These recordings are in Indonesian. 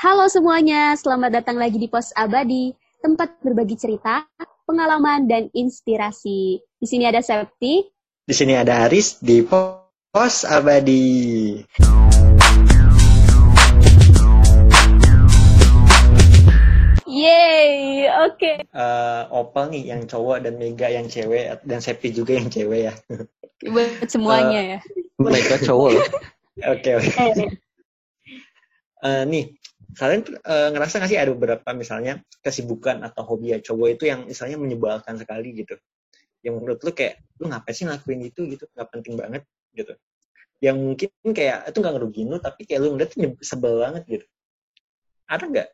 Halo semuanya, selamat datang lagi di Pos Abadi, tempat berbagi cerita, pengalaman, dan inspirasi. Di sini ada Septi. Di sini ada Aris di Pos Abadi. Yeay, oke. Eh, Opal nih yang cowok dan Mega yang cewek dan Septi juga yang cewek ya. Buat semuanya ya. Mereka cowok. Oke oke. Eh, nih kalian eh, ngerasa nggak sih ada beberapa misalnya kesibukan atau hobi ya cowok itu yang misalnya menyebalkan sekali gitu. Yang menurut lu kayak lu ngapain sih ngelakuin itu gitu nggak penting banget gitu. Yang mungkin kayak itu nggak ngerugiin lu tapi kayak lu ngeliat sebel banget gitu. Ada nggak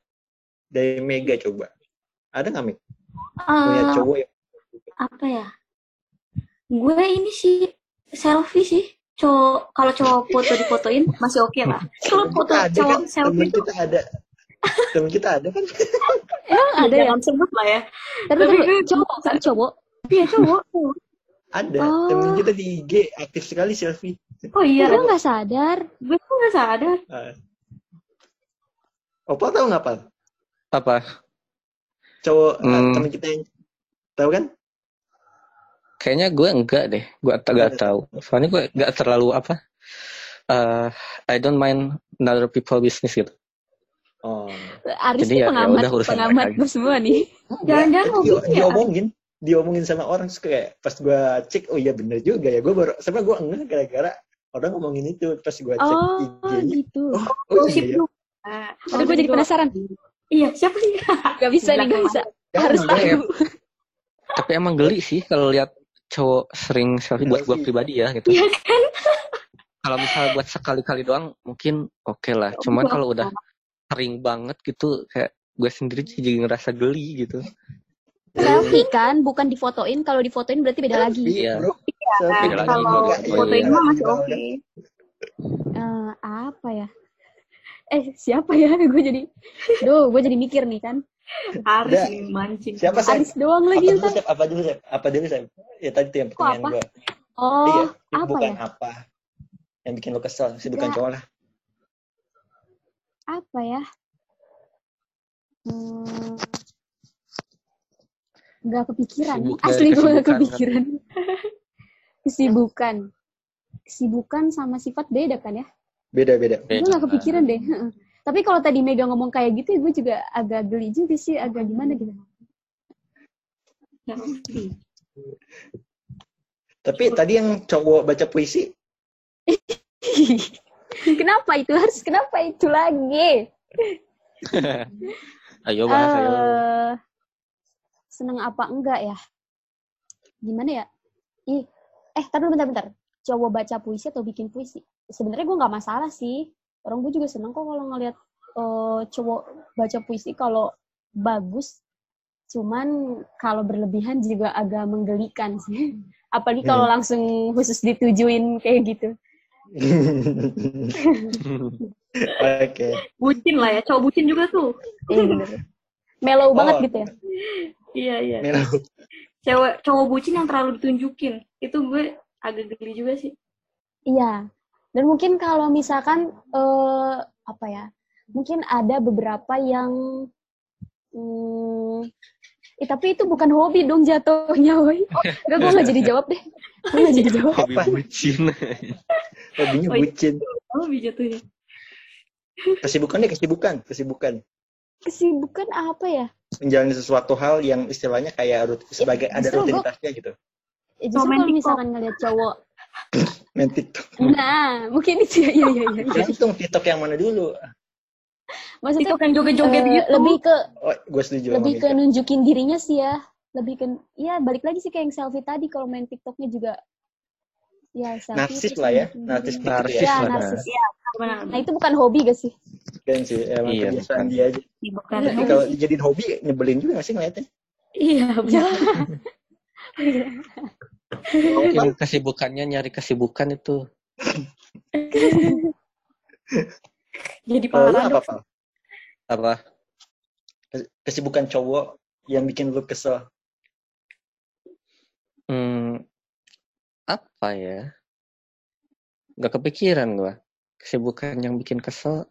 dari Mega coba? Ada nggak Meg? Punya Eh, cowok yang apa ya? Gue ini sih selfie sih. Cowok kalau cowok foto difotoin masih oke lah. Kalau foto ada cowok kan selfie temen tuh kita ada temen kita ada kan Emang ada ya? sebut lah ya. Tapi Tapi cowok kan cowok. Iya cowok. cowok. ada Oh. temen kita di IG aktif sekali selfie Oh iya, Gue nggak sadar. gue tuh nggak sadar. Ah. Opal tahu nggak Pal? Apa? cowok eh, Hmm. temen kita yang tahu kan Kayaknya gue enggak deh. Gue agak tahu. Soalnya gue enggak terlalu apa. eh I don't mind another people business gitu. oh Aris Jadi nih ya- ya pengamat, udah urusan pengamat gue semua nih. Jangan-jangan Dia- hobinya ya? diomongin diomongin sama orang terus kayak pas gue cek oh iya bener juga ya gue baru sebenarnya gue enggak gara-gara orang ngomongin itu pas gue cek Oh, IG-nya gitu. oh, oh Gosip iya lu. Tapi gue jadi penasaran. Iya, siapa sih? Gak bisa nih, gak bisa. Harus tahu. Tapi emang geli sih kalau lihat cowok sering selfie buat gue pribadi ya gitu. Iya kan? Kalau misalnya buat sekali-kali doang mungkin oke lah. Cuman kalau udah sering banget gitu kayak gue sendiri sih jadi ngerasa geli gitu. Selfie kan, bukan difotoin. Kalau difotoin berarti beda lagi. Iya. bro. Kan, Selfie Beda lagi, kalau beda lagi. fotoin Iya. mah masih oke. Eh, apa ya? Eh, siapa ya? Gue jadi, duh, gue jadi mikir nih kan. Udah. nih mancing. siapa sih Aris doang apa lagi dulu ntar. Sep? apa dulu Sep? apa dulu Sep? ya tadi tuh yang pertanyaan apa? gue Oh, iya apa bukan ya? apa yang bikin lo kesel sih bukan cowok lah Apa ya? Hmm, Gak kepikiran. Sibuk Asli gue gak kepikiran. Kesibukan. Kesibukan sama sifat beda kan ya? beda beda Gue gak kepikiran deh. Tapi kalau tadi Mega ngomong kayak gitu, gue juga agak geli juga sih, agak gimana gitu. Tapi tadi yang cowok baca puisi kenapa itu harus kenapa itu lagi? Ayo bahas ayo. Eh, seneng apa enggak ya? Gimana ya? Ih, eh, tar dulu bentar-bentar. Cowok baca puisi atau bikin puisi? Sebenarnya gue nggak masalah sih. Orang gue juga seneng kok kalau ngeliat eh, cowok baca puisi kalau bagus. Cuman kalau berlebihan juga agak menggelikan sih. Apalagi kalau langsung khusus ditujuin kayak gitu. oke Bucin lah ya, cowok bucin juga tuh. Iya bener. Mellow banget Oh. gitu ya. Iya, iya. Melo. Cewek cowok bucin yang terlalu ditunjukin. Itu gue agak geli juga sih. Iya. Dan mungkin kalau misalkan eh apa ya? Mungkin ada beberapa yang hmm, eh, tapi itu bukan hobi dong jatuhnya, woi. Enggak, gue nggak jadi jawab deh. Gue nggak jadi jawab. Hobi Apa? bucin. hobinya bucin Oh, jatuhnya. kesibukan deh kesibukan kesibukan Kesibukan apa ya? menjalani sesuatu hal yang istilahnya kayak rut- sebagai ada justru gua- rutinitasnya gitu Eh, justru kalau misalkan ngeliat cowok, main TikTok nah mungkin itu ya, iya iya iya. iya. gantung TikTok yang mana dulu Maksudnya TikTok yang joget-joget eh, gitu. lebih ke oh gue setuju lebih ke Mega. nunjukin dirinya sih ya. Lebih ke ya balik lagi sih kayak yang selfie tadi kalau main TikToknya juga ya selfie narsis lah ya nunjukin narsis dirinya. Narsis Ya, narsis. Benar. Nah, itu bukan hobi gak sih? kan sih emang Iya, kebiasaan dia aja Bukan. tapi kalau dijadiin hobi nyebelin juga gak sih ngeliatnya Iya, benar. Mungkin kesibukannya nyari kesibukan itu. Jadi apa paradoks. Pal? Apa? Kes- kesibukan cowok yang bikin lu kesel Hmm, apa ya? Gak kepikiran gua. Kesibukan yang bikin kesel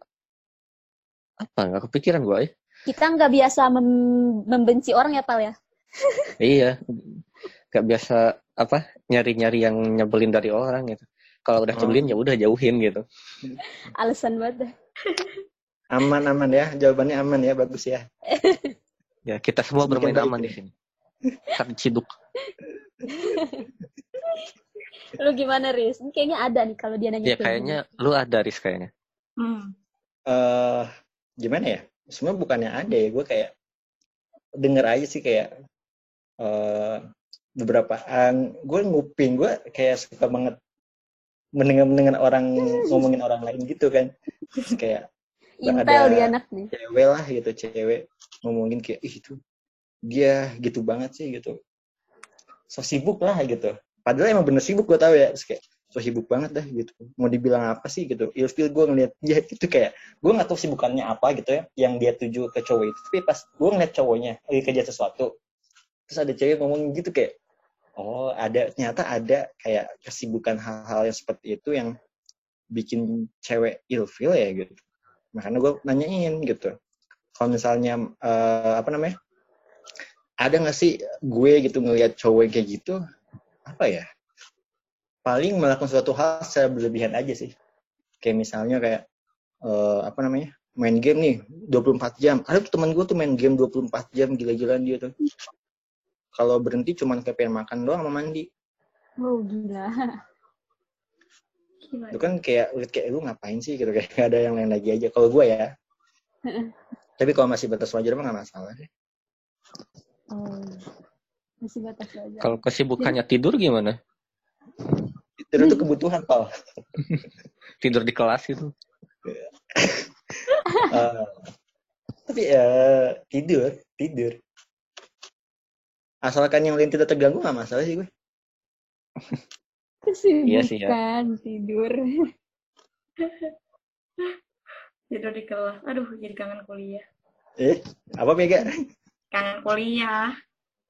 apa nggak kepikiran gue ya Kita nggak biasa mem- membenci orang ya, Pal ya? iya nggak biasa apa nyari-nyari yang nyebelin dari orang gitu kalau udah Oh. nyebelin ya udah jauhin gitu Alasan banget dah. Aman aman ya, jawabannya aman ya, bagus ya. ya kita semua bermain aman di sini tak ciduk Lu gimana, Riz? Ini Kayaknya ada nih kalau dia nanya ya kayak kayaknya lu ada Riz kayaknya Hmm. eh gimana ya? Sebenarnya bukannya ada ya, gue kayak denger aja sih kayak eh beberapa gue nguping gue kayak suka banget mendengar mendengar orang ngomongin orang lain gitu kan. Terus kayak. Intel ada- dia anak nih. cewek lah gitu cewek ngomongin kayak ih itu dia gitu banget sih gitu. So sibuk lah gitu. Padahal emang bener sibuk gue tahu ya. Terus kayak so sibuk banget dah gitu. Mau dibilang apa sih gitu. Ilfil gue ngeliat dia itu kayak gue nggak tahu sibukannya apa gitu ya yang dia tuju ke cowok itu. Tapi pas gue ngeliat cowoknya lagi kerja sesuatu terus ada cewek ngomong gitu kayak oh ada ternyata ada kayak kesibukan hal-hal yang seperti itu yang bikin cewek ilfil ya gitu. Makanya gue nanyain gitu. Kalau misalnya eh, apa namanya ada nggak sih gue gitu ngelihat cowok kayak gitu apa ya paling melakukan suatu hal secara berlebihan aja sih. Kayak misalnya kayak eh, apa namanya main game nih 24 jam. Ada tuh teman gue tuh main game 24 jam gila-gilaan dia tuh kalau berhenti cuman kayak pengen makan doang sama mandi Oh, gila. Gila. itu kan kayak liat kayak lu ngapain sih gitu kayak nggak ada yang lain lagi aja kalau gue ya tapi kalau masih batas wajar mah nggak masalah deh Oh. Masih batas aja. kalau kesibukannya tidur gimana itu tuh kebutuhan Pal. tidur di kelas itu Eh, tapi ya tidur tidur asalkan yang lain tidak terganggu nggak masalah sih gue Kesibukan Iya sih, ya. tidur. Tidur di kelas. Aduh, jadi kangen kuliah. eh apa Mega Kangen kuliah.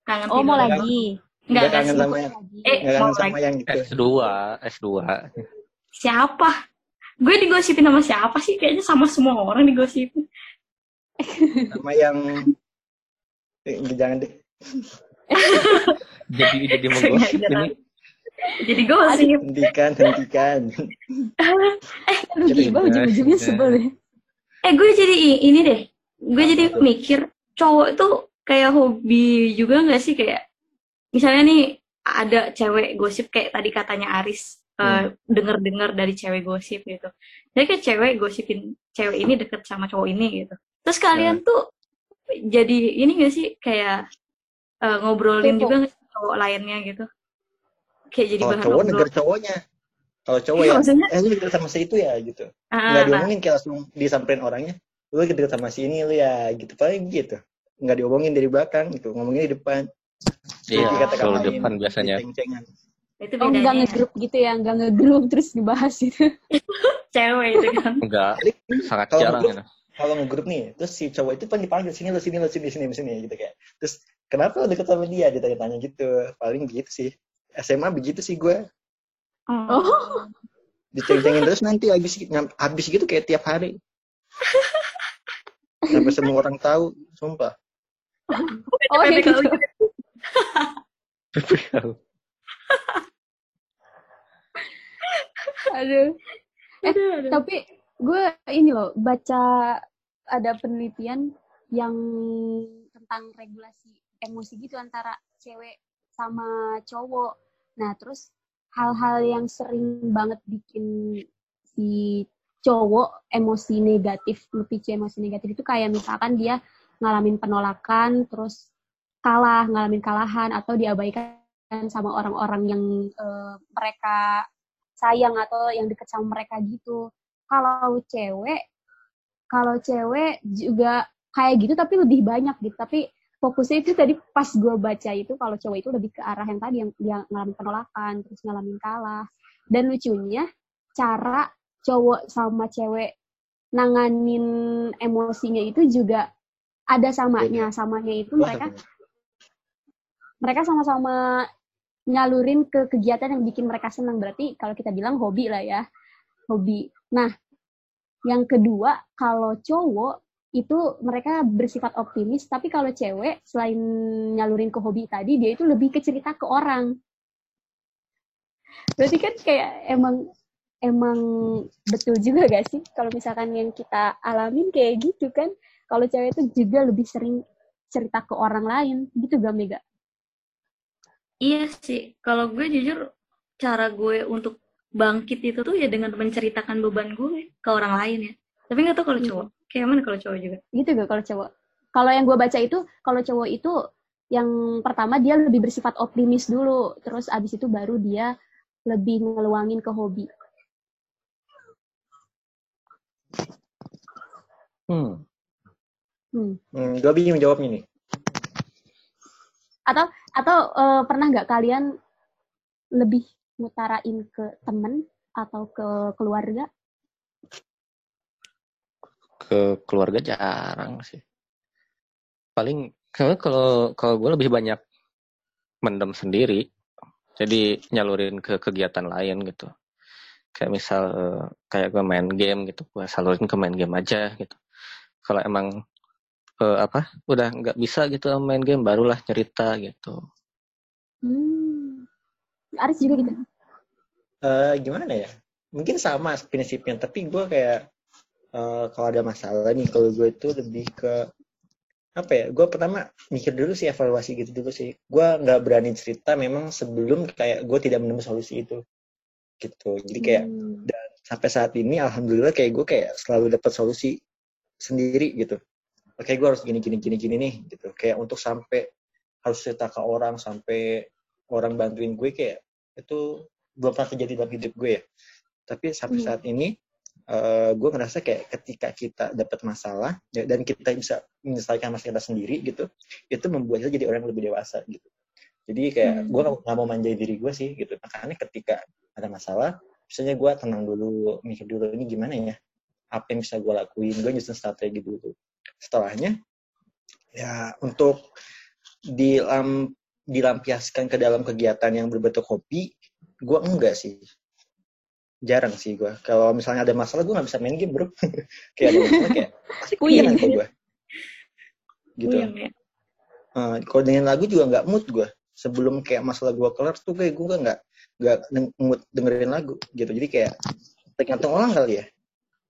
Kangen Oh, mau lagi. Enggak, Nggak enggak kangen sama yang Eh, nggak mau kangen sama lagi. yang gitu S2 S2 Siapa? Gue digosipin sama siapa sih? Kayaknya sama semua orang digosipin. sama yang eh, jangan deh jadi jadi menggosip Jangan. ini Jadi gosip. hentikan hentikan gimana udah, ujung-ujungnya sebel ya. Eh, gue jadi ini deh. Gue jadi tuh? mikir cowok tuh kayak hobi juga nggak sih kayak misalnya nih ada cewek gosip kayak tadi katanya Aris eh, denger-dengar dari cewek gosip gitu. Jadi kayak cewek gosipin cewek ini deket sama cowok ini gitu. Terus kalian tuh jadi ini gak sih kayak eh, ngobrolin Kepo. juga cowok lainnya gitu? Kayak jadi kalau bahan cowok ngobrol. negar cowoknya kalau cowok Iya, ya maksudnya- eh lu deket sama si itu ya gitu Ah, nggak diomongin kayak langsung disamperin orangnya lu deket sama si ini lu ya gitu paling gitu nggak diomongin dari belakang gitu ngomongin di depan iya Jadi kata-kata kalau depan biasanya itu Oh, enggak bedanya ngegrup gitu ya, enggak ngegrup terus dibahas gitu. cewek itu kan. enggak sangat jarang ya kalau ngegrup nih terus si cowok itu kan dipanggil sini lo sini lo sini sini sini gitu kayak. Terus kenapa lo deket sama dia? ditanya-tanya gitu. Paling gitu sih. SMA begitu sih gue Oh. diceng-cengin terus nanti habis habis gitu kayak tiap hari. Sampai semua orang tahu sumpah. Oh, ya PPKU gitu. Aduh. Eh, Aduh, aduh. Tapi gue ini loh baca ada penelitian yang tentang regulasi emosi gitu antara cewek sama cowok. Nah, terus hal-hal yang sering banget bikin si cowok emosi negatif, memicu emosi negatif itu kayak misalkan dia ngalamin penolakan, terus kalah, ngalamin kalahan, atau diabaikan sama orang-orang yang eh, mereka sayang atau yang deket sama mereka gitu. Kalau cewek, kalau cewek juga kayak gitu tapi lebih banyak gitu. Tapi fokusnya itu tadi pas gue baca itu kalau cowok itu lebih ke arah yang tadi yang dia ngalamin penolakan, terus ngalamin kalah. Dan lucunya cara cowok sama cewek nanganin emosinya itu juga ada samanya. Samanya itu mereka mereka sama-sama nyalurin ke kegiatan yang bikin mereka senang. Berarti kalau kita bilang hobi lah ya. Hobi. Nah, yang kedua, kalau cowok itu mereka bersifat optimis, tapi kalau cewek selain nyalurin ke hobi tadi, dia itu lebih ke cerita ke orang. Berarti kan kayak emang emang betul juga gak sih kalau misalkan yang kita alamin kayak gitu kan kalau cewek itu juga lebih sering cerita ke orang lain gitu gak Mega? Iya sih, kalau gue jujur cara gue untuk bangkit itu tuh ya dengan menceritakan beban gue ke orang lain ya. Tapi nggak tahu kalau Hmm. cowok. Kayak mana kalau cowok juga? Gitu gak kalau cowok? Kalau yang gue baca itu kalau cowok itu yang pertama dia lebih bersifat optimis dulu, terus abis itu baru dia lebih ngeluangin ke hobi. Hmm. Hmm. Hmm, gue bingung jawabnya nih. Atau atau eh, pernah nggak kalian lebih ngutarain ke temen atau ke keluarga? Ke keluarga jarang sih. Paling kalau kalau gue lebih banyak mendem sendiri. Jadi nyalurin ke kegiatan lain gitu. Kayak misal kayak gue main game gitu, gue salurin ke main game aja gitu. Kalau emang eh, apa udah nggak bisa gitu main game barulah cerita gitu. Hmm. Aris juga gitu. Eh, gimana ya? Mungkin sama prinsipnya, tapi gue kayak eh, kalau ada masalah nih, kalau gue itu lebih ke apa ya? Gue pertama mikir dulu sih evaluasi gitu dulu sih. Gue nggak berani cerita memang sebelum kayak gue tidak menemukan solusi itu, gitu. Jadi kayak Hmm. sampai saat ini alhamdulillah kayak gue kayak selalu dapat solusi sendiri gitu. Oke, gue harus gini gini gini gini nih gitu. Kayak untuk sampai harus cerita ke orang sampai orang bantuin gue kayak itu belum pernah terjadi dalam hidup gue ya. Tapi sampai Hmm. saat ini eh, gue ngerasa kayak ketika kita dapat masalah ya, dan kita bisa menyelesaikan masalah kita sendiri gitu, itu membuat kita jadi orang yang lebih dewasa gitu. Jadi kayak Hmm. gue nggak mau manjain diri gue sih gitu. Makanya ketika ada masalah, misalnya gue tenang dulu, mikir dulu ini gimana ya, apa yang bisa gue lakuin, gue nyusun strategi dulu. Setelahnya, ya untuk dilam, dilampiaskan ke dalam kegiatan yang berbentuk hobi, gue enggak sih. Jarang sih gue. Kalau misalnya ada masalah, gue nggak bisa main game bro. kayak ada masalah kayak pasti kepikiran kok gue. Gitu. Puyeng ya. Eh, kalau dengan lagu juga nggak mood gue sebelum kayak masalah gue kelar tuh kayak gue nggak nggak mood dengerin lagu gitu jadi kayak tergantung orang kali ya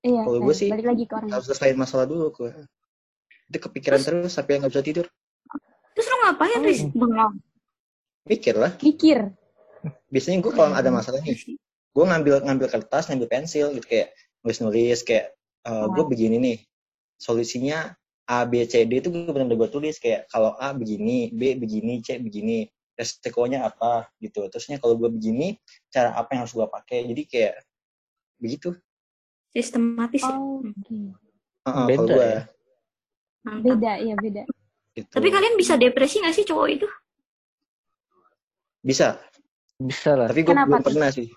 Iya. Kalau eh, gue sih, harus selesaiin masalah dulu gue itu kepikiran terus sampai nggak bisa tidur Terus ngapain, Oh. Riz? Bengong. mikir lah Mikir. biasanya gue kalau ada masalah nih gue ngambil ngambil kertas ngambil pensil gitu kayak nulis nulis kayak gue Oh. begini nih solusinya A B C D itu gue benar-benar gue tulis kayak kalau A begini B begini C begini resikonya apa gitu terusnya kalau gue begini cara apa yang harus gue pakai jadi kayak begitu Sistematis ya. Oh, oke. Heeh, Beda gue ya? Beda, iya beda. Gitu. Tapi kalian bisa depresi gak sih cowok itu? bisa Bisa lah. tapi gue Kenapa belum tuh? pernah sih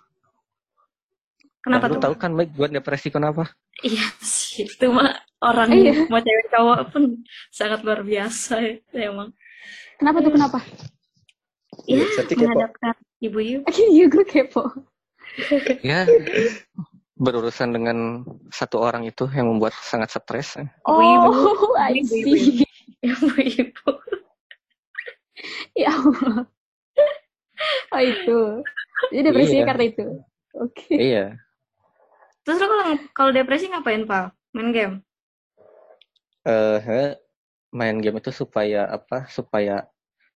Kenapa lu tuh? tahu kan Mike gue depresi kenapa? Iya sih, itu mah orang Iya. mau cewek cowok pun sangat luar biasa ya, emang. Kenapa tuh kenapa? Ya, Iya, kepo. menghadapkan ibu-ibu. Iya gue kepo. Ya berurusan dengan satu orang itu yang membuat sangat stres. Oh, I Ibu-ibu. see. Ibu-ibu. Ya Allah. Oh itu. Jadi depresinya Iya. karena itu. Oke. Iya. Terus lo kalau kalau depresi ngapain, Pal? Main game? eh main game itu supaya apa? Supaya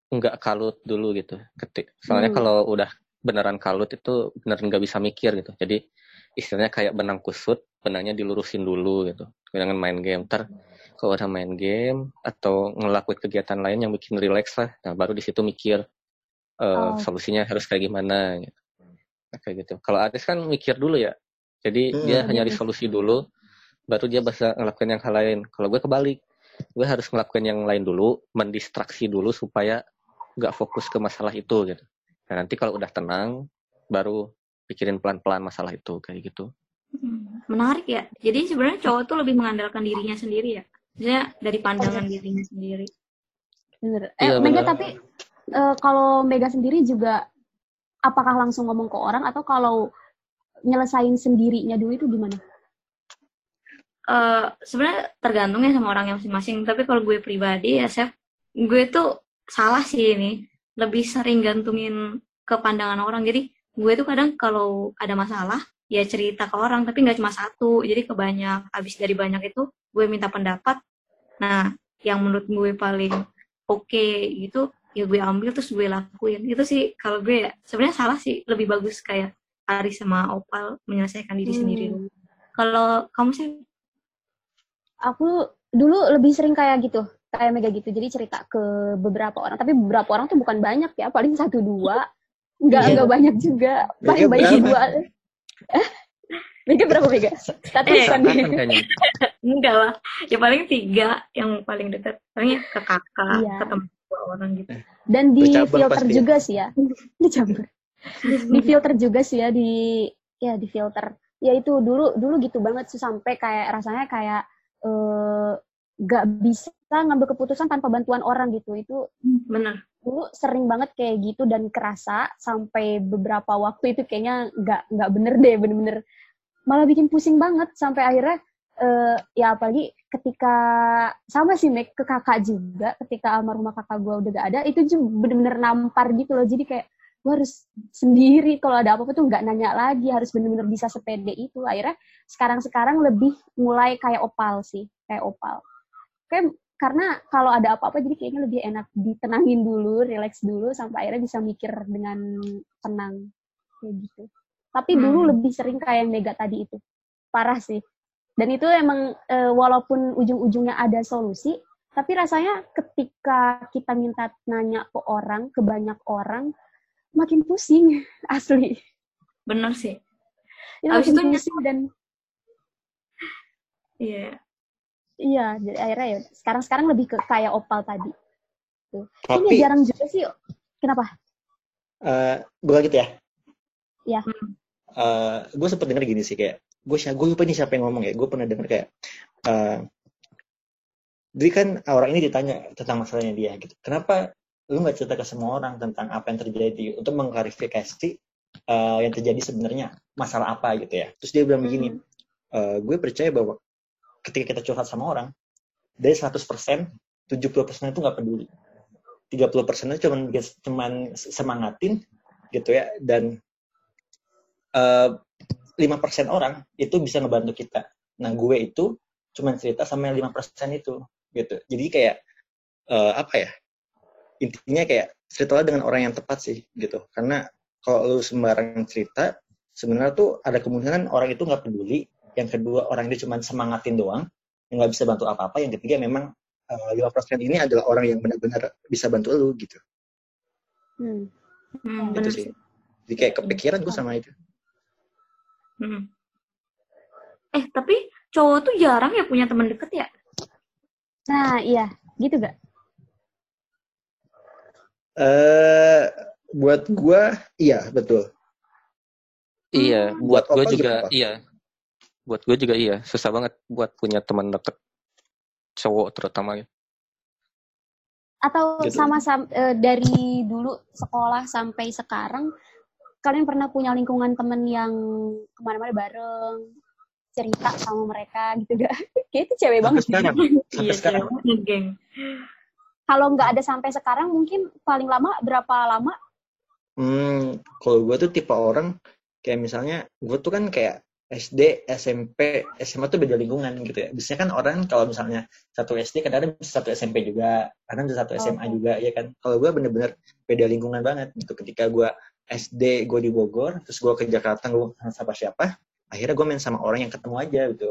nggak kalut dulu gitu. Ketik. Soalnya Hmm. kalau udah beneran kalut itu beneran nggak bisa mikir gitu. Jadi istilahnya kayak benang kusut, benangnya dilurusin dulu gitu. Jangan main game. Ntar kalau udah main game atau ngelakuin kegiatan lain yang bikin relax lah, nah baru di situ mikir eh, Oh. solusinya harus kayak gimana gitu. Nah, kayak gitu. Kalau Aris kan mikir dulu ya. Jadi Hmm. dia iya. solusi dulu, baru dia bisa ngelakuin yang hal lain. Kalau gue kebalik, gue harus ngelakuin yang lain dulu, mendistraksi dulu supaya nggak fokus ke masalah itu gitu. Nah, nanti kalau udah tenang, baru pikirin pelan-pelan masalah itu kayak gitu. Hmm, Menarik ya. Jadi sebenarnya cowok tuh lebih mengandalkan dirinya sendiri ya. Maksudnya dari pandangan dirinya sendiri. Bener. Eh, Iya, Mega bener. tapi eh, kalau Mega sendiri juga apakah langsung ngomong ke orang atau kalau nyelesain sendirinya dulu itu gimana? eh, sebenarnya tergantung ya sama orangnya masing-masing. Tapi kalau gue pribadi ya, Chef, gue tuh salah sih ini. Lebih sering gantungin ke pandangan orang. Jadi gue tuh kadang kalau ada masalah, ya cerita ke orang, tapi nggak cuma satu. Jadi kebanyak. Habis dari banyak itu, gue minta pendapat. Nah, yang menurut gue paling oke gitu, ya gue ambil terus gue lakuin. Itu sih kalau gue ya, sebenarnya salah sih. Lebih bagus kayak Aris sama Opal menyelesaikan diri Hmm. sendiri dulu. Kalau kamu sih Aku dulu lebih sering kayak gitu, kayak mega gitu. Jadi cerita ke beberapa orang, tapi beberapa orang tuh bukan banyak ya, paling satu dua. Enggak, Iya. enggak banyak juga. Mega Paling banyak dua. Eh? Mega berapa Mega? Statusan Angkatan nih. kayaknya. enggak lah. Ya paling tiga yang paling dekat. Palingnya ke kakak, Iya. ke teman dua orang gitu. Dan di Bercabang filter pasti juga sih ya. Dicampur. di filter juga sih ya di ya di filter. Ya itu dulu dulu gitu banget sih sampai kayak rasanya kayak eh gak bisa ngambil keputusan tanpa bantuan orang gitu. Itu Bener. Dulu sering banget kayak gitu dan kerasa sampai beberapa waktu itu kayaknya nggak nggak bener deh bener-bener malah bikin pusing banget sampai akhirnya eh, ya apalagi ketika sama sih Mek ke kakak juga ketika almarhumah kakak gue udah gak ada itu juga bener-bener nampar gitu loh. Jadi kayak gue harus sendiri kalau ada apa-apa tuh nggak nanya lagi harus bener-bener bisa sepede itu. Akhirnya sekarang-sekarang lebih mulai kayak opal sih kayak opal. Kayak karena kalau ada apa-apa jadi kayaknya lebih enak ditenangin dulu, relax dulu sampai akhirnya bisa mikir dengan tenang kayak gitu. Tapi dulu Hmm. lebih sering kayak yang Mega tadi itu. Parah sih. Dan itu emang eh, walaupun ujung-ujungnya ada solusi, tapi rasanya ketika kita minta nanya ke orang, ke banyak orang, makin pusing asli. Bener sih. Itu Abis makin itu pusing dan Iya. Iya, jadi akhirnya ya sekarang-sekarang lebih ke kayak opal tadi. Tuh. Ini Tapi jarang juga sih. Kenapa? eh gue gitu ya. Iya. Eh, gue sempet denger gini sih kayak gue gue lupa nih siapa yang ngomong ya. Gue pernah denger kayak eh jadi kan orang ini ditanya tentang masalahnya dia gitu. Kenapa lu nggak cerita ke semua orang tentang apa yang terjadi untuk mengklarifikasi eh, yang terjadi sebenarnya masalah apa gitu ya. Terus dia bilang begini, "Eh, gue percaya bahwa ketika kita curhat sama orang dari 100% 70% itu nggak peduli. 30% itu cuman cuman semangatin gitu ya dan eh, 5% orang itu bisa ngebantu kita. Nah, gue itu cuman cerita sama yang 5% itu gitu. Jadi kayak eh, apa ya? Intinya kayak ceritalah dengan orang yang tepat sih gitu. Karena kalau lu sembarang cerita sebenarnya tuh ada kemungkinan orang itu nggak peduli. Yang kedua orang itu cuman semangatin doang, yang nggak bisa bantu apa-apa. Yang ketiga memang eh, 5% ini adalah orang yang benar-benar bisa bantu lu gitu. Hmm. Hmm, bener sih. sih. Jadi kayak kepikiran gue sama itu. Hmm. Eh, tapi cowok tuh jarang ya punya teman deket ya? Nah, iya, gitu gak? Eh buat gua iya betul. Iya, Hmm. buat Buat gue juga gimana, Pak? iya. Buat gue juga iya, susah banget buat punya teman deket cowok terutama ya. Atau Gitu. sama sam eh, dari dulu sekolah sampai sekarang, kalian pernah punya lingkungan temen yang ke mana-mana bareng, cerita sama mereka gitu gak? Kayak itu cewek Sampai banget. sekarang. Sampai iya, sekarang. geng. Kalau nggak ada sampai sekarang, mungkin paling lama berapa lama? Hmm, kalau gue tuh tipe orang kayak misalnya gue tuh kan kayak SD, SMP, SMA tuh beda lingkungan gitu ya. Biasanya kan orang kalau misalnya satu SD kadang-kadang bisa satu SMP juga, kadang bisa satu SMA Oke. juga ya kan. Kalau gue bener-bener beda lingkungan banget gitu. Ketika gue SD gue di Bogor, terus gue ke Jakarta gue sama siapa, akhirnya gue main sama orang yang ketemu aja gitu.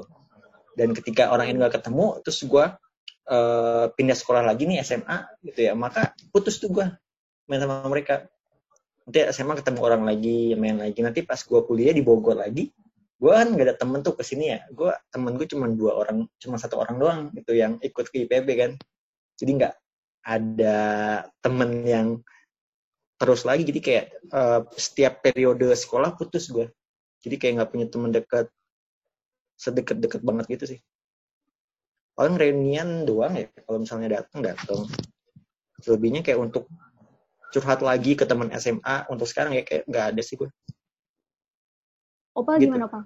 Dan ketika orang ini gak ketemu, terus gue eh, pindah sekolah lagi nih SMA gitu ya, maka putus tuh gue main sama mereka nanti SMA ketemu orang lagi main lagi nanti pas gue kuliah di Bogor lagi gue kan gak ada temen tuh ke sini ya. Gue temen gue cuma dua orang cuma satu orang doang gitu yang ikut ke IPB kan. Jadi nggak ada temen yang terus lagi. Jadi kayak eh, setiap periode sekolah putus gue jadi kayak nggak punya temen dekat sedekat-dekat banget gitu sih. Paling reunian doang ya kalau misalnya datang datang selebihnya kayak untuk curhat lagi ke teman SMA untuk sekarang ya kayak nggak ada sih gue Opal Gitu. gimana Opal?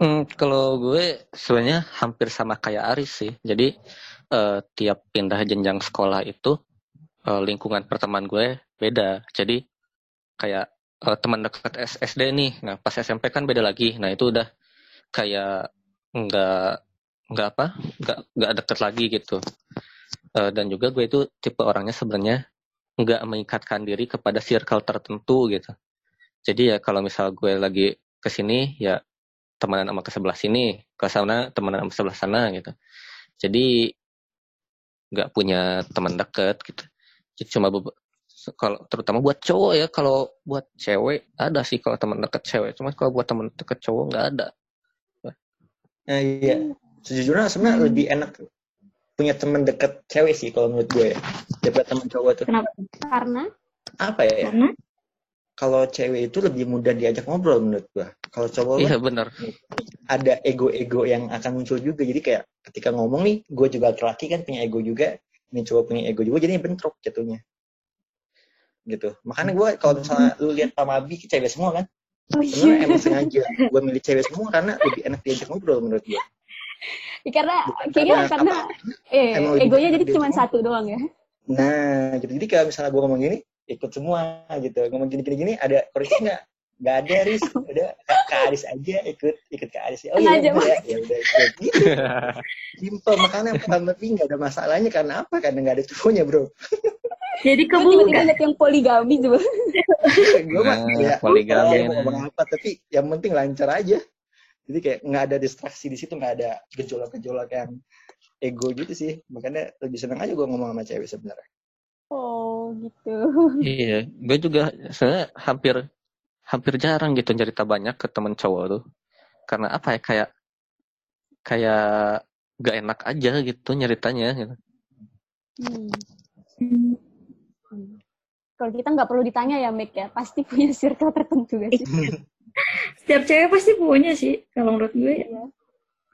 Hmm, kalau gue sebenarnya hampir sama kayak Aris sih. Jadi eh, tiap pindah jenjang sekolah itu eh, lingkungan pertemanan gue beda. Jadi kayak eh, teman dekat SD nih. Nah pas SMP kan beda lagi. Nah itu udah kayak nggak nggak apa nggak nggak deket lagi gitu. Eh, dan juga gue itu tipe orangnya sebenarnya nggak mengikatkan diri kepada circle tertentu gitu. Jadi ya kalau misal gue lagi ke sini ya temenan sama ke sebelah sini, ke sana temenan sama sebelah sana gitu. Jadi nggak punya teman dekat gitu. Jadi cuma kalau terutama buat cowok ya, kalau buat cewek ada sih kalau teman dekat cewek. Cuma kalau buat teman dekat cowok nggak ada. Nah, iya. Sejujurnya sebenarnya Hmm. lebih enak punya teman dekat cewek sih kalau menurut gue ya. Daripada teman cowok tuh. Kenapa? Karena Apa ya? Karena Kalau cewek itu lebih mudah diajak ngobrol menurut gue. Kalau cowok kan Iya benar. ada ego-ego yang akan muncul juga. Jadi kayak ketika ngomong nih, gue juga laki kan punya ego juga. Ini cowok punya ego juga, jadi bentrok jatuhnya. Gitu. Makanya gue kalau misalnya lu lihat Pamabi cewek semua kan, oh sebenarnya iya. emang sengaja gue milih cewek semua karena lebih enak diajak ngobrol menurut gue. karena Bukan kayaknya karena karena eh egonya jadi cuma satu doang ya. Nah, gitu. Jadi kalau misalnya gue ngomong gini, ikut semua gitu. Ngomong gini-gini gini, ada koreksi nggak? Nggak ada, Riz. Udah, ke Aris aja ikut, ikut ke Aris. Oh iya, bener ya. Ya udah, ikut. Gitu. Simple. Makanya bukan lebih nggak ada masalahnya. Karena apa? Karena nggak ada cowoknya, bro. jadi tiba-tiba liat yang poligami juga. gue mah Nah, ya, poligami, ya, mau nah. ngomong apa, tapi yang penting lancar aja. Jadi kayak nggak ada distraksi di situ, nggak ada gejolak-gejolak yang ego gitu sih. Makanya lebih seneng aja gue ngomong sama cewek sebenarnya. Oh gitu. Iya, gue juga sebenarnya hampir hampir jarang gitu cerita banyak ke temen cowok tuh. Karena apa ya kayak kayak gak enak aja gitu nyeritanya gitu. Hmm. Kalau kita nggak perlu ditanya ya, Mek ya, pasti punya circle tertentu gak sih? Setiap cewek pasti punya sih kalau menurut gue. Iya.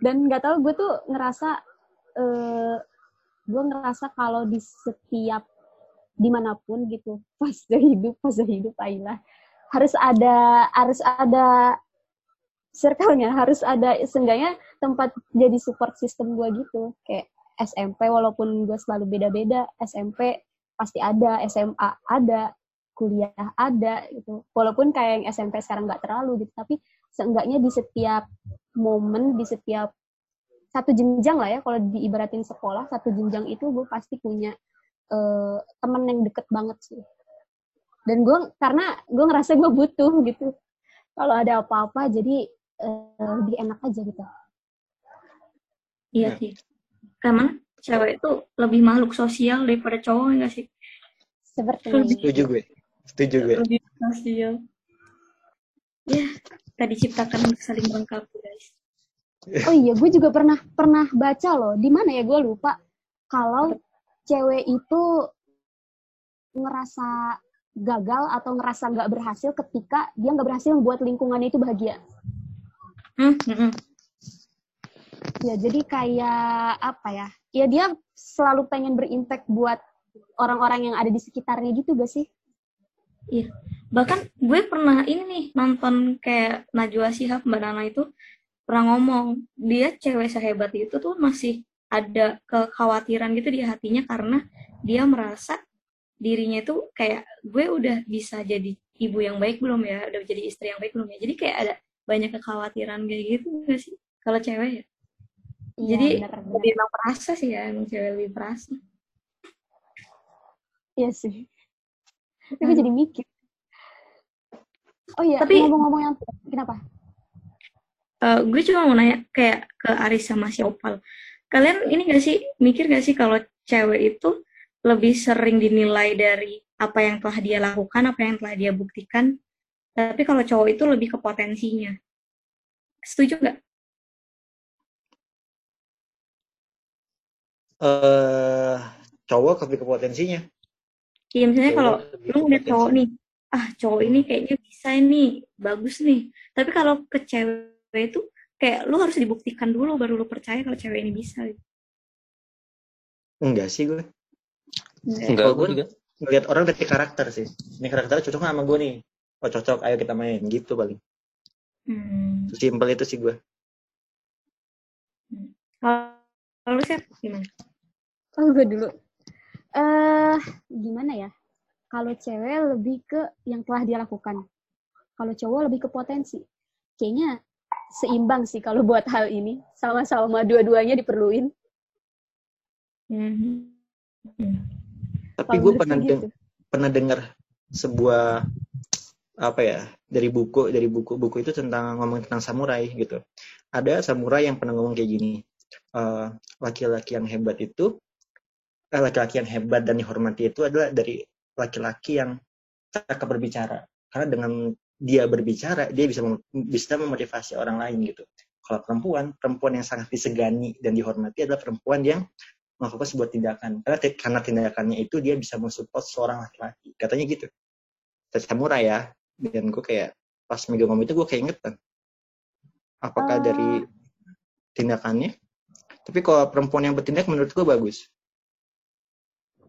Dan nggak tahu gue tuh ngerasa, eh gue ngerasa kalau di setiap di mana pun gitu, fase hidup, fase hidup Aila, harus ada harus ada circle-nya, harus ada seenggaknya tempat jadi support system gue gitu. Kayak SMP walaupun gue selalu beda-beda, SMP pasti ada, SMA ada, kuliah ada gitu. Walaupun kayak yang SMP sekarang nggak terlalu gitu, tapi seenggaknya di setiap momen, di setiap satu jenjang lah ya, kalau diibaratin sekolah, satu jenjang itu gue pasti punya eh, temen yang deket banget sih. Dan gue, karena gue ngerasa gue butuh gitu. Kalau ada apa-apa, jadi eh, lebih enak aja gitu. Iya Nah. sih. Karena cewek itu lebih makhluk sosial daripada cowok enggak sih? Sepertinya. Setuju gue. Setuju gue. Lebih sosial. Ya, kita diciptakan untuk saling melengkapi, guys. Oh iya, gue juga pernah pernah baca loh. Di mana ya gue lupa. Kalau cewek itu ngerasa gagal atau ngerasa nggak berhasil ketika dia nggak berhasil membuat lingkungannya itu bahagia. Hmm, hmm. Ya, jadi kayak apa ya? Ya dia selalu pengen berimpact buat orang-orang yang ada di sekitarnya gitu gak sih? Iya. Bahkan gue pernah ini nih nonton kayak Najwa Shihab Mbak Nana itu pernah ngomong dia cewek sehebat itu tuh masih ada kekhawatiran gitu di hatinya karena dia merasa dirinya itu kayak gue udah bisa jadi ibu yang baik belum ya, udah jadi istri yang baik belum ya. Jadi kayak ada banyak kekhawatiran kayak gitu gak sih kalau cewek ya? Iya, Jadi bener, bener. lebih emang perasa sih ya, emang cewek lebih perasa. Iya sih. Tapi gue jadi mikir. Oh iya, Tapi- ngomong-ngomong yang kenapa? Eh, gue cuma mau nanya kayak ke Aris sama si Opal. Kalian ini gak sih mikir gak sih kalau cewek itu lebih sering dinilai dari apa yang telah dia lakukan, apa yang telah dia buktikan, tapi kalau cowok itu lebih ke potensinya. Setuju nggak? eh cowok lebih ke potensinya. Iya, misalnya kalau Cowok lu ngeliat potensi. cowok nih, ah cowok ini kayaknya bisa ini, bagus nih. Tapi kalau ke cewek itu kayak lu harus dibuktikan dulu baru lu percaya kalau cewek ini bisa. Enggak sih gue. Enggak, gue juga. ngeliat orang dari karakter sih. Ini karakternya cocok sama gue nih. Oh cocok, ayo kita main gitu paling. Hmm. Simpel itu sih gue. Kalau lu sih gimana? Oh, gue dulu. Eh, gimana ya? Kalau cewek lebih ke yang telah dia lakukan. Kalau cowok lebih ke potensi. Kayaknya seimbang sih kalau buat hal ini. Sama-sama dua-duanya diperluin. Hmm. Tapi gue pernah gue deng- gitu. pernah dengar sebuah apa ya dari buku dari buku buku itu tentang ngomong tentang samurai gitu. Ada samurai yang pernah ngomong kayak gini. eh, laki-laki yang hebat itu eh, laki-laki yang hebat dan dihormati itu adalah dari laki-laki yang cakap berbicara. Karena dengan dia berbicara, dia bisa mem- bisa memotivasi orang lain gitu. Kalau perempuan, perempuan yang sangat disegani dan dihormati adalah perempuan yang melakukan sebuah tindakan. Karena karena tindakannya itu dia bisa mensupport seorang laki-laki. Katanya gitu. Samurai ya. Dan gue kayak pas megang itu gue kayak inget kan. Apakah Ah. dari tindakannya? Tapi kalau perempuan yang bertindak menurut gue bagus.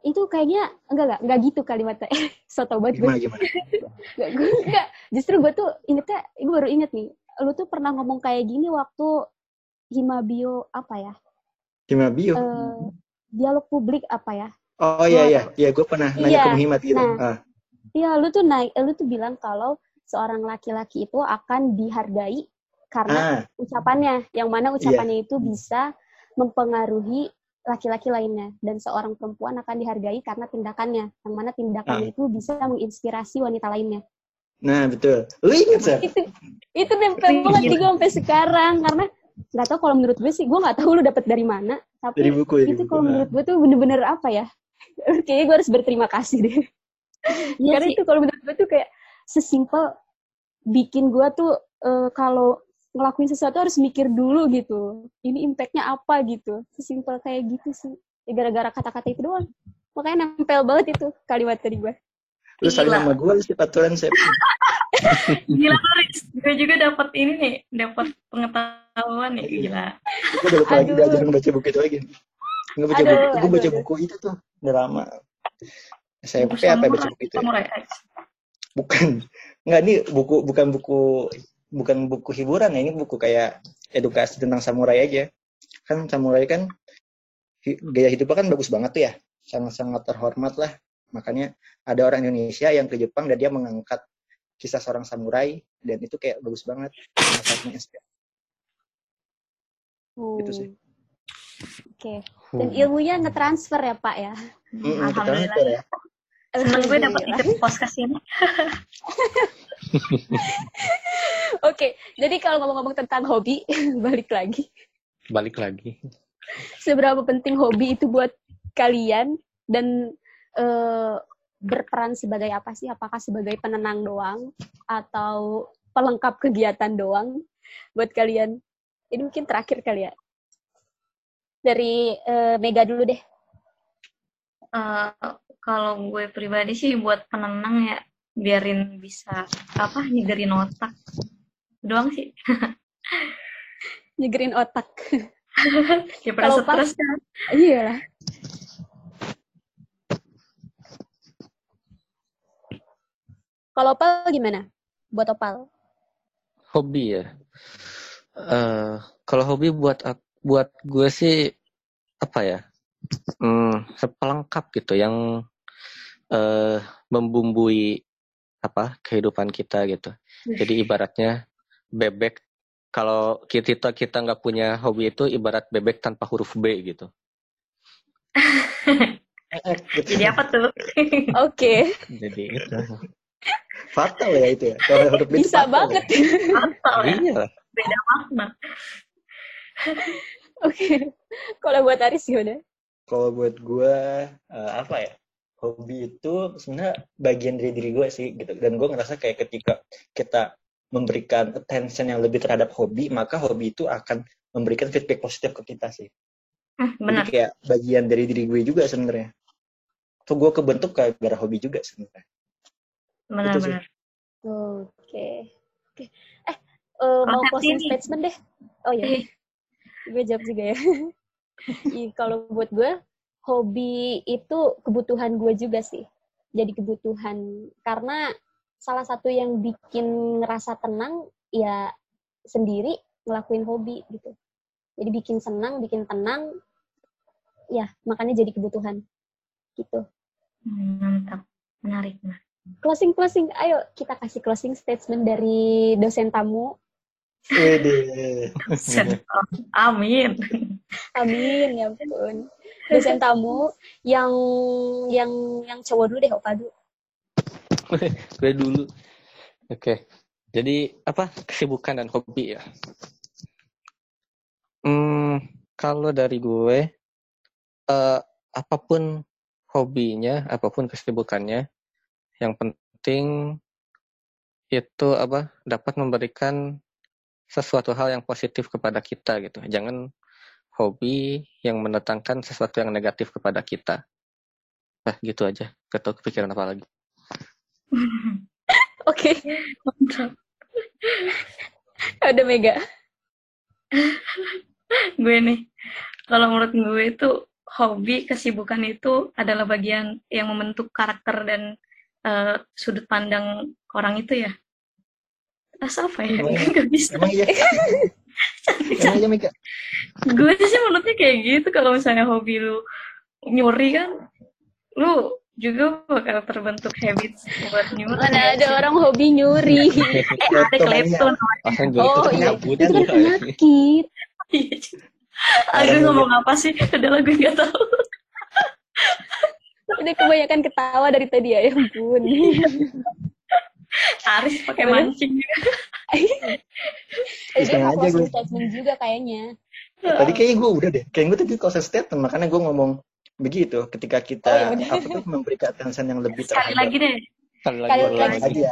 Itu kayaknya enggak enggak enggak gitu kalimatnya. Soto banget gue. Gimana gimana? Enggak, gue enggak. Justru gue tuh ingetnya, gue baru inget nih. Lu tuh pernah ngomong kayak gini waktu Himabio apa ya? Gimana bio? Eh, dialog publik apa ya? oh iya iya, iya gue pernah nanya Iya, ke Muhammad gitu. nah. Ah, Iya, lu tuh naik, lu tuh bilang kalau seorang laki-laki itu akan dihargai karena ah, ucapannya, yang mana ucapannya itu bisa mempengaruhi laki-laki lainnya dan seorang perempuan akan dihargai karena tindakannya, yang mana tindakannya itu bisa menginspirasi wanita lainnya. nah betul. Lu inget sih? Itu itu nempel banget di gue sampai sekarang karena nggak tahu kalau menurut gue sih gue nggak tahu lu dapet dari mana tapi Dari buku dari itu buku. kalau Ah. menurut gue tuh bener-bener apa ya kayaknya gue harus berterima kasih deh Iya karena sih. itu kalau menurut gue tuh kayak sesimpel bikin gue tuh eh, kalau ngelakuin sesuatu harus mikir dulu gitu ini impactnya apa gitu sesimpel kayak gitu sih Ya, gara-gara kata-kata itu doang makanya nempel banget itu kalimat dari gue Lu saling sama gue, sifat Tuhan, Sep. Gila Riz. Gue juga dapat ini nih, dapat pengetahuan nih gila. Gue udah lupa lagi belajar baca buku itu lagi. Gue baca Aduh, buku, gue aduh, baca aduh. buku itu tuh udah lama. SMP Buku apa ya baca buku itu? ya? Bukan. Enggak, ini buku bukan buku bukan buku hiburan ya, ini buku kayak edukasi tentang samurai aja. Kan samurai kan gaya hidupnya kan bagus banget tuh ya. Sangat-sangat terhormat lah. Makanya ada orang Indonesia yang ke Jepang dan dia mengangkat kisah seorang samurai dan itu kayak bagus banget. Sangat menginspirasi. Gitu sih. Hmm. Oke. Dan ilmunya ngetransfer ya Pak ya. Kita Alhamdulillah. ya. Seneng gue dapat ikut podcast ini. Oke, jadi kalau ngomong-ngomong tentang hobi, balik lagi. Balik lagi. Seberapa penting hobi itu buat kalian dan eh, berperan sebagai apa sih? Apakah sebagai penenang doang atau pelengkap kegiatan doang buat kalian? Ini mungkin terakhir kali ya. Dari eh, Mega dulu deh. Eh, kalau gue pribadi sih buat penenang ya, biarin bisa apa nyegerin otak. Doang sih. Nyegerin otak. Daripada Kalau stres kan. Iya lah. Kalau Opal gimana? Buat Opal? Hobi ya. Eh kalau hobi buat buat gue sih apa ya? Hmm, sepelengkap gitu yang eh membumbui apa kehidupan kita gitu. Jadi ibaratnya bebek kalau kita kita nggak punya hobi itu ibarat bebek tanpa huruf B gitu. Jadi apa tuh? Oke, Jadi itu. Fatal ya itu ya. Kalau huruf B itu bisa fatal banget. ya. Fatal ya. Iya. Beda makna. Oke. Kalau buat Aris gimana? Kalau buat gue eh, apa ya? Hobi itu sebenarnya bagian dari diri gue sih gitu. Dan gue ngerasa kayak ketika kita memberikan attention yang lebih terhadap hobi, maka hobi itu akan memberikan feedback positif ke kita sih. Hmm, Jadi benar. kayak bagian dari diri gue juga sebenarnya. Tuh gue kebentuk gara hobi juga sebenarnya. Benar, Itu sih. benar. Oke. Oke. Eh, eh, mau Konsep closing ini. statement deh. Oh iya, Eh, gue jawab juga ya. Kalau buat gue, hobi itu kebutuhan gue juga sih. Jadi kebutuhan. Karena salah satu yang bikin ngerasa tenang, ya sendiri ngelakuin hobi gitu. Jadi bikin senang, bikin tenang, ya makanya jadi kebutuhan gitu. Hmm, mantap. Menarik, menarik. Closing closing, ayo kita kasih closing statement dari dosen tamu. Amin. Amin ya ampun. Dosen tamu yang yang yang cowok dulu deh, Opa dulu. gue dulu. Oke. Jadi apa kesibukan dan hobi ya? Hmm, kalau dari gue, eh, apa pun hobinya, apa pun kesibukannya, yang penting itu apa dapat memberikan sesuatu hal yang positif kepada kita gitu. Jangan hobi yang mendatangkan sesuatu yang negatif kepada kita. Nah, gitu aja. Gak tau kepikiran apa lagi. Oke, Mantap. ada Mega. gue nih, kalau menurut gue itu hobi, kesibukan itu adalah bagian yang membentuk karakter dan eh, sudut pandang orang itu ya. Asa apa ya? Emang iya? Gak bisa. Emang iya? Emang iya, gue sih menurutnya kayak gitu kalau misalnya hobi lu nyuri kan lu juga bakal terbentuk habits buat nyuri Mana ada orang hobi nyuri. eh ada klepton Ah, gue Oh, itu iya. Itu kan gua. penyakit. aduh ngomong apa sih udah gue nggak tahu Udah kebanyakan ketawa dari tadi ya, ya ampun. Aris pakai mancing Iseng mau aja gue. statement juga kayaknya. Tadi kayaknya gue udah deh. Kayaknya gue tadi closing statement, makanya gue ngomong begitu. Ketika kita Oh, iya apa tuh memberikan attention yang lebih sekali terhadap lagi deh Sekali lagi, Sekali lagi. lagi. aja.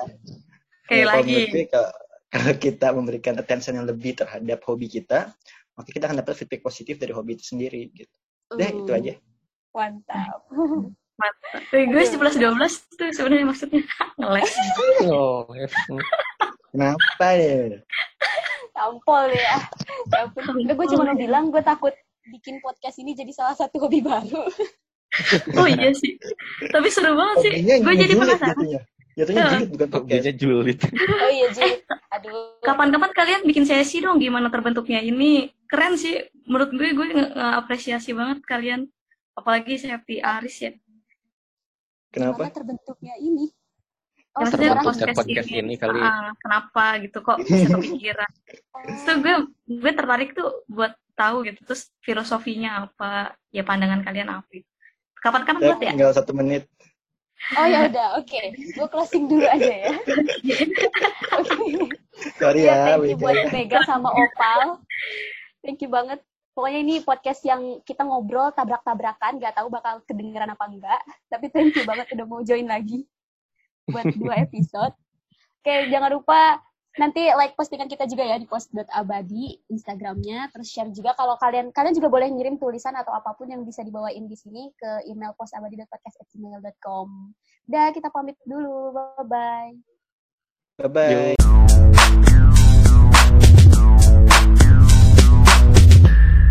Sekali Ya, lagi. kalau, kalau kita memberikan attention yang lebih terhadap hobi kita, maka kita akan dapat feedback positif dari hobi itu sendiri. Gitu. Udah, itu Hmm, aja. Mantap. Eh, gue 11 12 tuh sebenarnya maksudnya ngeles Oh, ya. Kenapa ya? Tampol deh ya. Ya gue cuma mau bilang gue takut bikin podcast ini jadi salah satu hobi baru. oh iya sih tapi seru banget sih gue jadi julid penasaran jatuhnya. Jatuhnya Ya. julid bukan podcast. Hobinya julid. Oh iya, Ji. Aduh. kapan-kapan kalian bikin sesi dong gimana terbentuknya ini keren sih menurut gue gue ngeapresiasi banget kalian apalagi Septi Aris ya Kenapa? Gimana terbentuknya ini? Oh, Ya, maksudnya Terbentuknya podcast ini kali. Ah, kenapa gitu kok bisa kepikiran terus tuh gue gue tertarik tuh buat tahu gitu terus filosofinya apa ya pandangan kalian apa gitu. kapan-kapan Ya, buat ya tinggal satu menit. Oh ya udah, oke. Gue closing dulu aja ya. Oke. Sorry Iya, ya. thank you buat Mega sama Opal. Thank you banget. Pokoknya ini podcast yang kita ngobrol tabrak-tabrakan, nggak tahu bakal kedengeran apa enggak. Tapi thank you banget udah mau join lagi buat dua episode. Oke, jangan lupa nanti like postingan kita juga ya di post.abadi Instagramnya. Terus share juga kalau kalian kalian juga boleh ngirim tulisan atau apa pun yang bisa dibawain di sini ke email postabadi.podcast@gmail.com. Udah kita pamit dulu. Bye bye. Bye-bye. Yo.